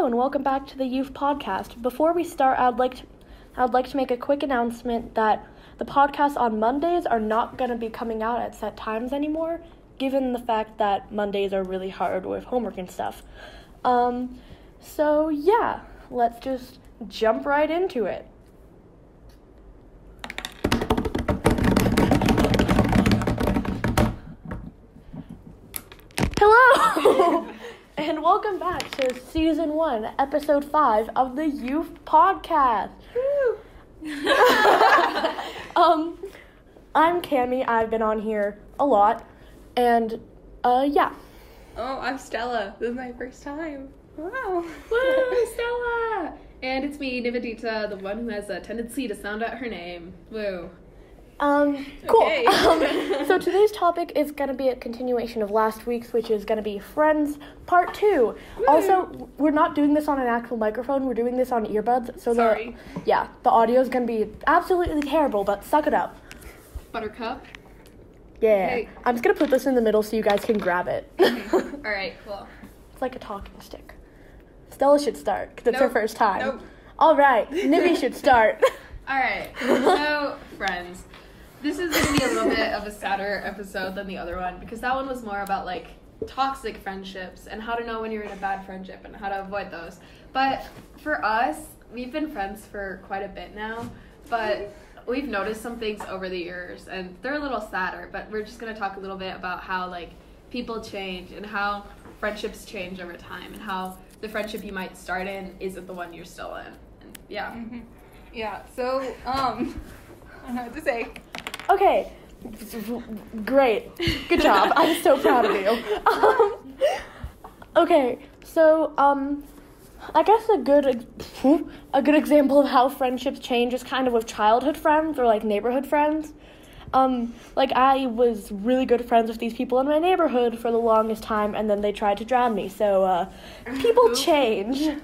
Hello and welcome back to the Youth Podcast. Before we start, I'd like to, I'd like to make a quick announcement that the podcasts on Mondays are not going to be coming out at set times anymore, given the fact that Mondays are really hard with homework and stuff. Um, so yeah, let's just jump right into it. Hello! and welcome back to season one, episode five of the Youth Podcast. um, I'm Cami. I've been on here a lot, and uh, yeah. Oh, I'm Stella. This is my first time. Wow. Woo, Stella! And it's me, Nivedita, the one who has a tendency to sound out her name. Woo. Um, cool. Okay. Um, so today's topic is going to be a continuation of last week's, which is going to be Friends Part 2. Also, we're not doing this on an actual microphone, we're doing this on earbuds. So Sorry. the yeah, the audio is going to be absolutely terrible, but suck it up. Buttercup. Yeah. I'm just going to put this in the middle so you guys can grab it. Alright, cool. it's like a talking stick. Stella should start because it's her first time. Nope. All right, Nibby should start. Alright, so, friends. This is gonna be a little bit of a sadder episode than the other one because that one was more about like toxic friendships and how to know when you're in a bad friendship and how to avoid those. But for us, we've been friends for quite a bit now, but we've noticed some things over the years and they're a little sadder, but we're just gonna talk a little bit about how like people change and how friendships change over time and how the friendship you might start in isn't the one you're still in. And yeah. Yeah, so, um, I don't know what to say. Okay. Great. Good job. I'm so proud of you. Um, okay. So, um I guess a good a good example of how friendships change is kind of with childhood friends or like neighborhood friends. Um like I was really good friends with these people in my neighborhood for the longest time and then they tried to drown me. So, uh people change.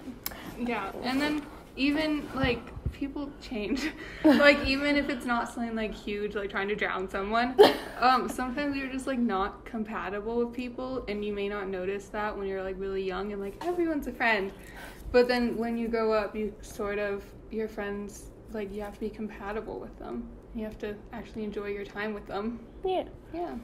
Yeah, and then even, like, people change. like, even if it's not something, like, huge, like trying to drown someone, um, sometimes you're just, like, not compatible with people, and you may not notice that when you're, like, really young and, like, everyone's a friend. But then when you grow up, you sort of, your friends, like, you have to be compatible with them. You have to actually enjoy your time with them. Yeah. Yeah.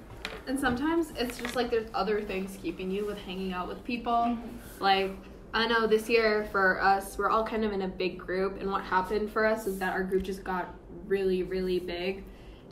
And sometimes it's just like there's other things keeping you with hanging out with people. Like, I know this year for us, we're all kind of in a big group, and what happened for us is that our group just got really, really big.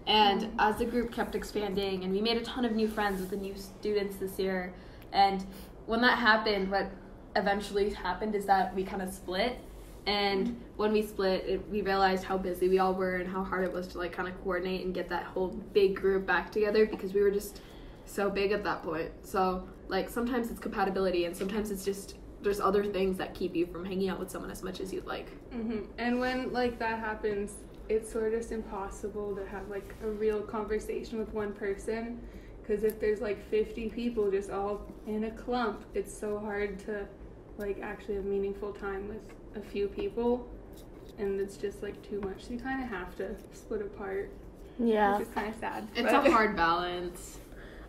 And mm-hmm. as the group kept expanding, and we made a ton of new friends with the new students this year. And when that happened, what eventually happened is that we kind of split. And mm-hmm. when we split, it, we realized how busy we all were and how hard it was to like kind of coordinate and get that whole big group back together because we were just so big at that point. So like sometimes it's compatibility and sometimes it's just there's other things that keep you from hanging out with someone as much as you'd like. hmm And when like that happens, it's sort of impossible to have like a real conversation with one person, because if there's like 50 people just all in a clump, it's so hard to like actually have meaningful time with a few people, and it's just like too much. So you kind of have to split apart, Yeah. which is kind of sad. It's but- a hard balance.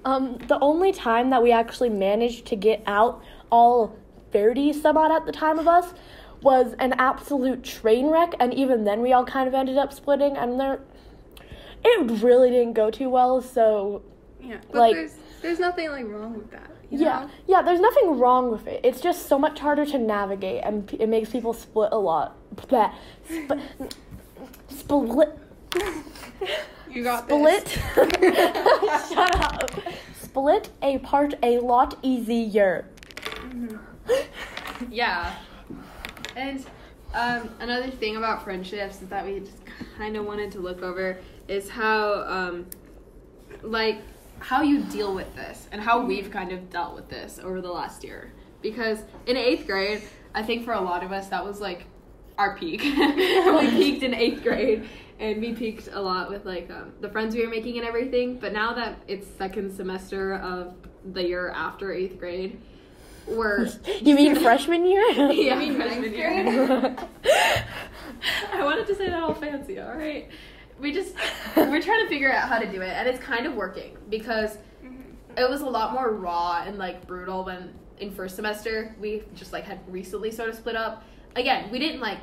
Um, the only time that we actually managed to get out all 30 some odd at the time of us was an absolute train wreck, and even then we all kind of ended up splitting, and there, it really didn't go too well, so yeah, like- there's there's nothing like wrong with that. You yeah. know? Yeah, there's nothing wrong with it. It's just so much harder to navigate, and p- it makes people split a lot. Bleh. Sp- split. You got Split. Shut up. Split a part a lot easier. Mm-hmm. Yeah. And um, another thing about friendships that we just kind of wanted to look over is how, um, like, how you deal with this and how we've kind of dealt with this over the last year. Because in eighth grade, I think for a lot of us, that was like our peak. we peaked in eighth grade and we peaked a lot with like um, the friends we were making and everything. But now that it's second semester of the year after eighth grade, we're You mean freshman year? yeah, mean freshman year. I wanted to say that all fancy, all right. We just we're trying to figure out how to do it, and it's kind of working because mm-hmm. it was a lot more raw and like brutal when in first semester. We just like had recently sort of split up. Again, we didn't like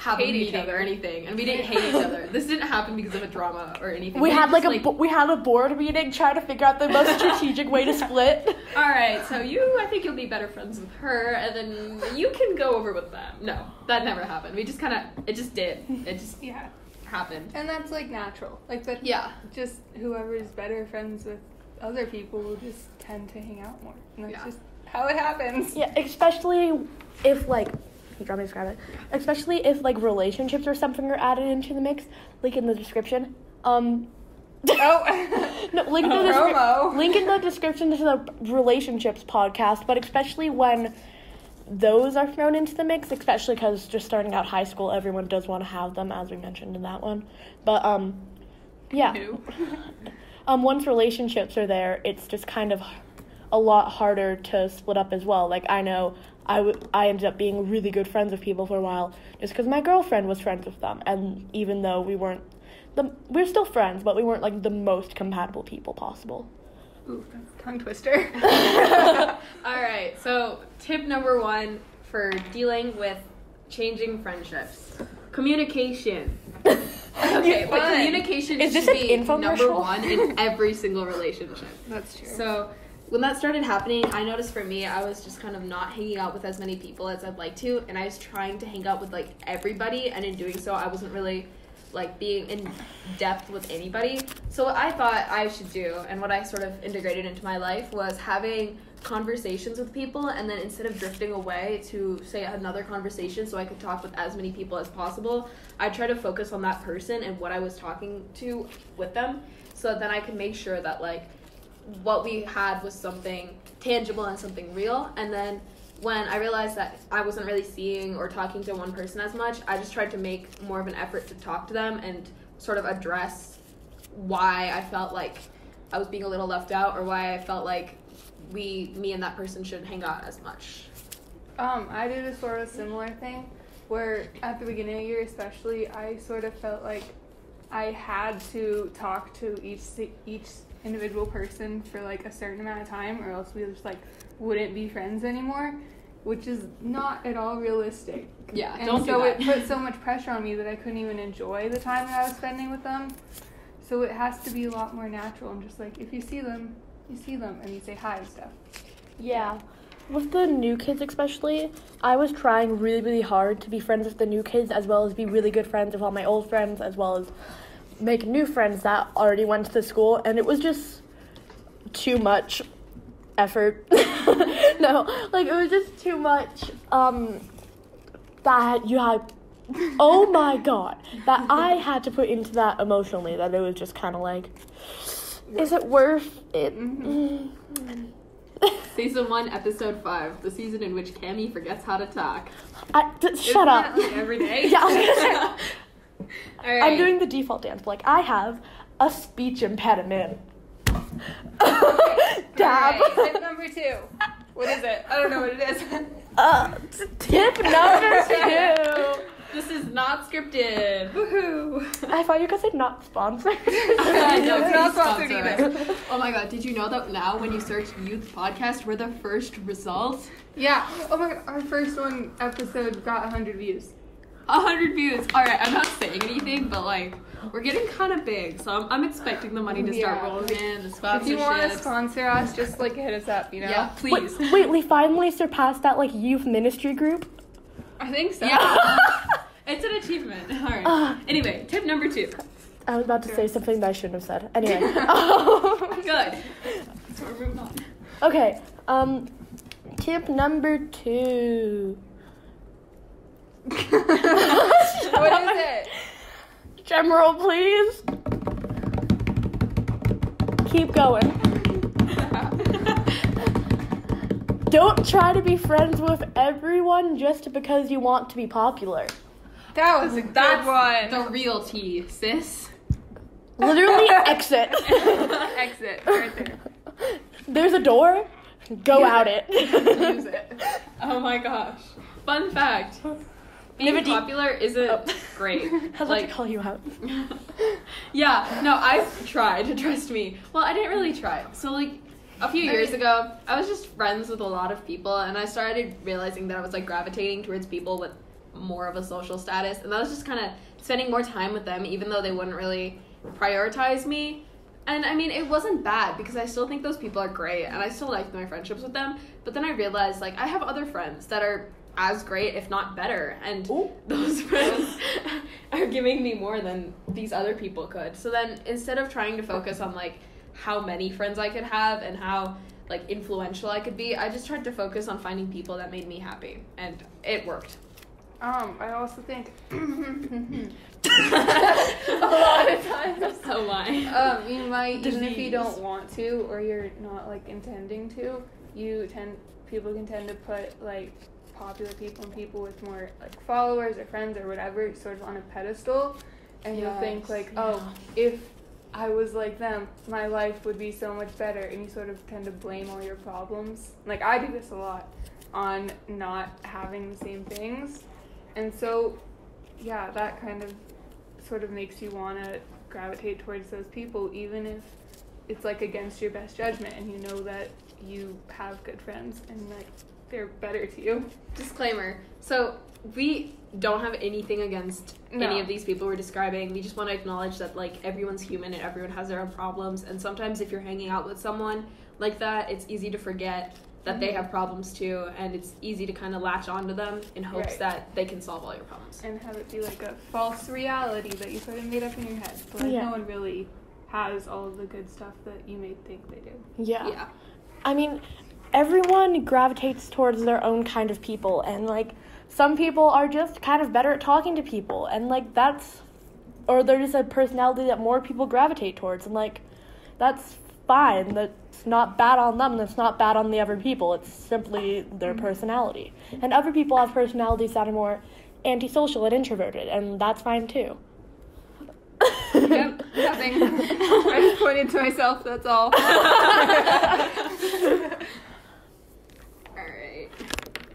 have Hate a each meeting or anything, and we didn't hate each other. This didn't happen because of a drama or anything. We had just, like a bo- we had a board meeting trying to figure out the most strategic way to split. All right, so you, I think you'll be better friends with her, and then you can go over with them. No, that never happened. We just kind of, it just did. It just Yeah. happened. And that's like natural. Like that. Yeah. just whoever is better friends with other people will just tend to hang out more. And that's Yeah. just how it happens. Yeah, especially if like me describe it. Especially if like relationships or something are added into the mix, link in the description. Um Oh. no, link in the descri- Promo. link in the description to the relationships podcast, but especially when those are thrown into the mix, especially because just starting out high school, everyone does want to have them, as we mentioned in that one. But um, yeah, um, once relationships are there, it's just kind of a lot harder to split up as well. Like I know I, w- I ended up being really good friends with people for a while just because my girlfriend was friends with them, and even though we weren't the we are still friends, but we weren't like the most compatible people possible. Ooh, tongue twister. All right, so tip number one for dealing with changing friendships communication. Okay, but communication Is this should an be number one in every single relationship. That's true. So when that started happening, I noticed for me, I was just kind of not hanging out with as many people as I'd like to, and I was trying to hang out with like everybody, and in doing so, I wasn't really like being in depth with anybody. So what I thought I should do, and what I sort of integrated into my life, was having conversations with people, and then instead of drifting away to say another conversation, so I could talk with as many people as possible, I try to focus on that person and what I was talking to with them, so then I could make sure that like what we had was something tangible and something real. And then when I realized that I wasn't really seeing or talking to one person as much, I just tried to make more of an effort to talk to them and sort of address why I felt like I was being a little left out or why I felt like we, me and that person shouldn't hang out as much. Um, I did a sort of similar thing where at the beginning of the year, especially, I sort of felt like I had to talk to each each individual person for like a certain amount of time, or else we just like wouldn't be friends anymore, which is not at all realistic. Yeah, And don't so do that. it put so much pressure on me that I couldn't even enjoy the time that I was spending with them. So it has to be a lot more natural and just like if you see them, you see them and you say hi and stuff. Yeah. With the new kids, especially, I was trying really, really hard to be friends with the new kids as well as be really good friends with all my old friends, as well as make new friends that already went to the school, and it was just too much effort. no, like it was just too much. Um, that you had. Oh my god, that I had to put into that emotionally. That it was just kind of like, is it worth it? Mm. Season 1, Episode 5, the season in which Cami forgets how to talk. I, d- shut up. Like every day. Yeah, I was gonna say- All right. I'm doing the default dance. Like I have a speech impediment. Dab. Alright, tip number two. What is it? I don't know what it is. Uh, t- tip number two. This is not scripted. Woohoo! I thought you guys said not sponsored. I know, It's not sponsored either. Oh my god, did you know that now when you search youth podcast, we're the first result? Yeah. Oh my god, our first one episode got 100 views. A hundred views. Alright, I'm not saying anything, but like, we're getting kind of big, so I'm, I'm expecting the money to start Yeah. rolling in, the If you want to sponsor us, just like hit us up, you know? Yeah, please. Wait, wait, we finally surpassed that like youth ministry group. I think so. Yeah. it's an achievement. Alright. Uh, Anyway, tip number two. I was about to say something that I shouldn't have said. Anyway. Good. So we're moving on. Okay. Um, tip number two. What is it? Drum roll, please. Keep going. Don't try to be friends with everyone just because you want to be popular. That was a good That's one. the real tea, sis. Literally exit. Exit right there. There's a door. Go Use out it. it. Use it. Oh my gosh. Fun fact. Being Nivity- popular isn't Oh. great. I was about Like, to call you out. yeah, no, I've tried, trust me. Well, I didn't really try. So, like, a few years ago, I was just friends with a lot of people, and I started realizing that I was like gravitating towards people with more of a social status, and I was just kind of spending more time with them, even though they wouldn't really prioritize me. And I mean, it wasn't bad because I still think those people are great, and I still like my friendships with them. But then I realized like I have other friends that are as great, if not better, and Ooh. those friends are giving me more than these other people could. So then instead of trying to focus on like how many friends I could have and how like influential I could be, I just tried to focus on finding people that made me happy, and it worked. Um, I also think a lot of times. So why? um, you might even if you don't want to or you're not like intending to, you tend people can tend to put like popular people and people with more like followers or friends or whatever sort of on a pedestal, and you'll think like, oh, if I was like them, my life would be so much better, and you sort of tend to blame all your problems. Like I do this a lot on not having the same things, and so yeah, that kind of sort of makes you want to gravitate towards those people, even if it's like against your best judgment, and you know that you have good friends and like they're better to you. Disclaimer. So we don't have anything against any of these people we're describing. We just want to acknowledge that like everyone's human and everyone has their own problems. And sometimes if you're hanging out with someone like that, it's easy to forget that they Mhm. have problems too, and it's easy to kind of latch onto them in hopes Right. that they can solve all your problems. and have it be like a false reality that you sort of made up in your head. But like Yeah. no one really has all of the good stuff that you may think they do. Yeah. Yeah. I mean, everyone gravitates towards their own kind of people, and like some people are just kind of better at talking to people, and like that's, or they're just a personality that more people gravitate towards, and like that's fine. That's not bad on them. That's not bad on the other people. It's simply their personality, and other people have personalities that are more antisocial and introverted, and that's fine too. Yep, nothing. I just pointed to myself. That's all.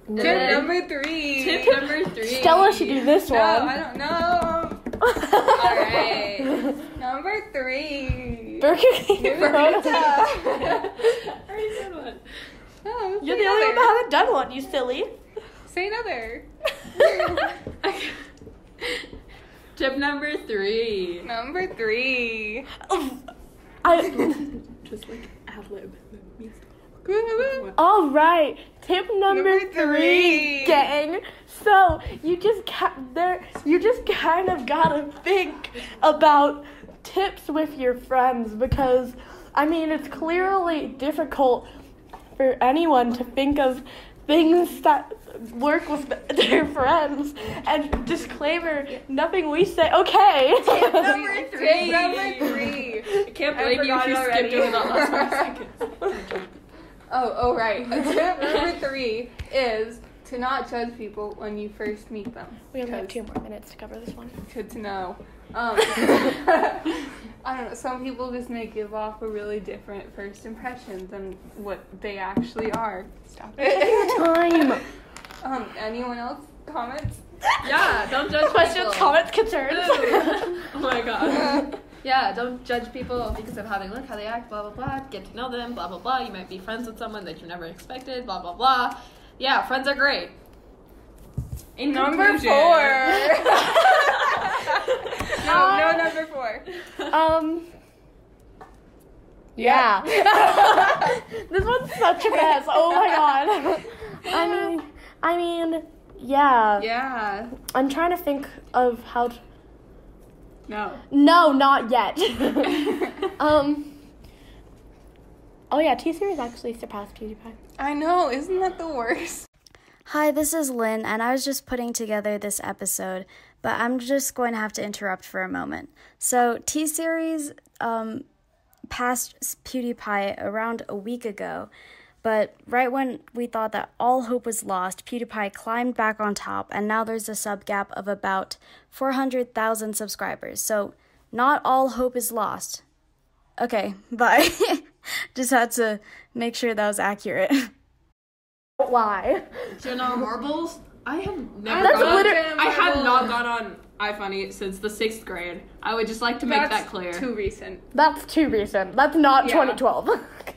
Tip then- number three. Tip number three. Stella should do this No, one. I don't know. Alright. Number three. Burger King. Burrito. Already said one. Oh, You're say the only one that hasn't done one, you silly. Say another. Tip number three. Number three. I. Just like ad lib music. Mm-hmm. All right, tip number, Number three, three. gang. So you just ca- there, you just kind of gotta think about tips with your friends because, I mean, it's clearly difficult for anyone to think of things that work with their friends. And disclaimer: nothing we say. Okay. number Tip three. number three. I can't I you if forgot you skipped over that last five seconds. Oh, oh right. Tip number three is to not judge people when you first meet them. we only have Because- two more minutes to cover this one. Good to know. Um, I don't know. Some people just may give off a really different first impression than what they actually are. Stop it. It's time. um, anyone else comments? Yeah, don't judge Questions, people. comments, concerns. My god. Yeah, don't judge people because of how they look, how they act, blah blah blah. Get to know them, blah blah blah. You might be friends with someone that you never expected, blah blah blah. Yeah, friends are great. In Number conclusion- four. no, no, number four. Um. Yeah. this one's such a mess. Oh my god. I mean, I mean, yeah. Yeah. I'm trying to think of how. To... No. No, not yet. um. Oh yeah, T series actually surpassed PewDiePie. I know. Isn't that the worst? Hi, this is Lynn, and I was just putting together this episode, but I'm just going to have to interrupt for a moment. So, T Series um, passed PewDiePie around a week ago, but right when we thought that all hope was lost, PewDiePie climbed back on top, and now there's a sub gap of about 400,000 subscribers. So, not all hope is lost. Okay, bye. just had to make sure that was accurate. Why? Do you marbles? I have never. That's gone, liter- I have not gone on iFunny since the sixth grade. I would just like to make That's that clear. Too recent. That's too recent. That's not Yeah. 2012.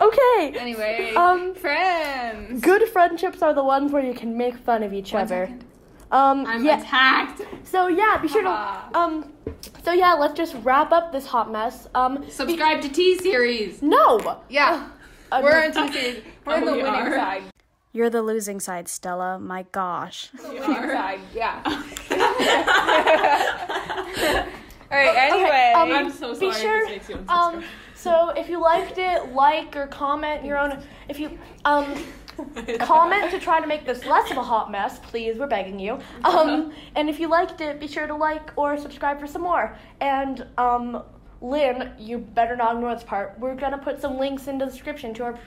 Okay. Anyway, Um, friends. Good friendships are the ones where you can make fun of each One other. second. Um, I'm yeah. attacked. So yeah, be sure to um. So yeah, let's just wrap up this hot mess. Um, Subscribe to T Series. no. Yeah, Uh, we're on T series. We're in Oh, the we winning are. side. You're the losing side, Stella. My gosh. The winning side. Yeah. All right. Anyway. um, I'm so Be sorry if sure. This makes you. So if you liked it, like or comment your own. If you um. comment to try to make this less of a hot mess, please. We're begging you. Um, and if you liked it, be sure to like or subscribe for some more. And um, Lynn, you better not ignore this part. We're gonna put some links in the description to our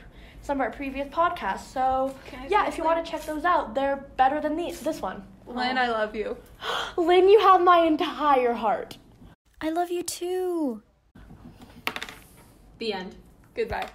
some of our previous podcasts. So yeah, if you want to check those out, they're better than these. This one. Lynn, I love you. Lynn, you have my entire heart. I love you too. The end. Goodbye.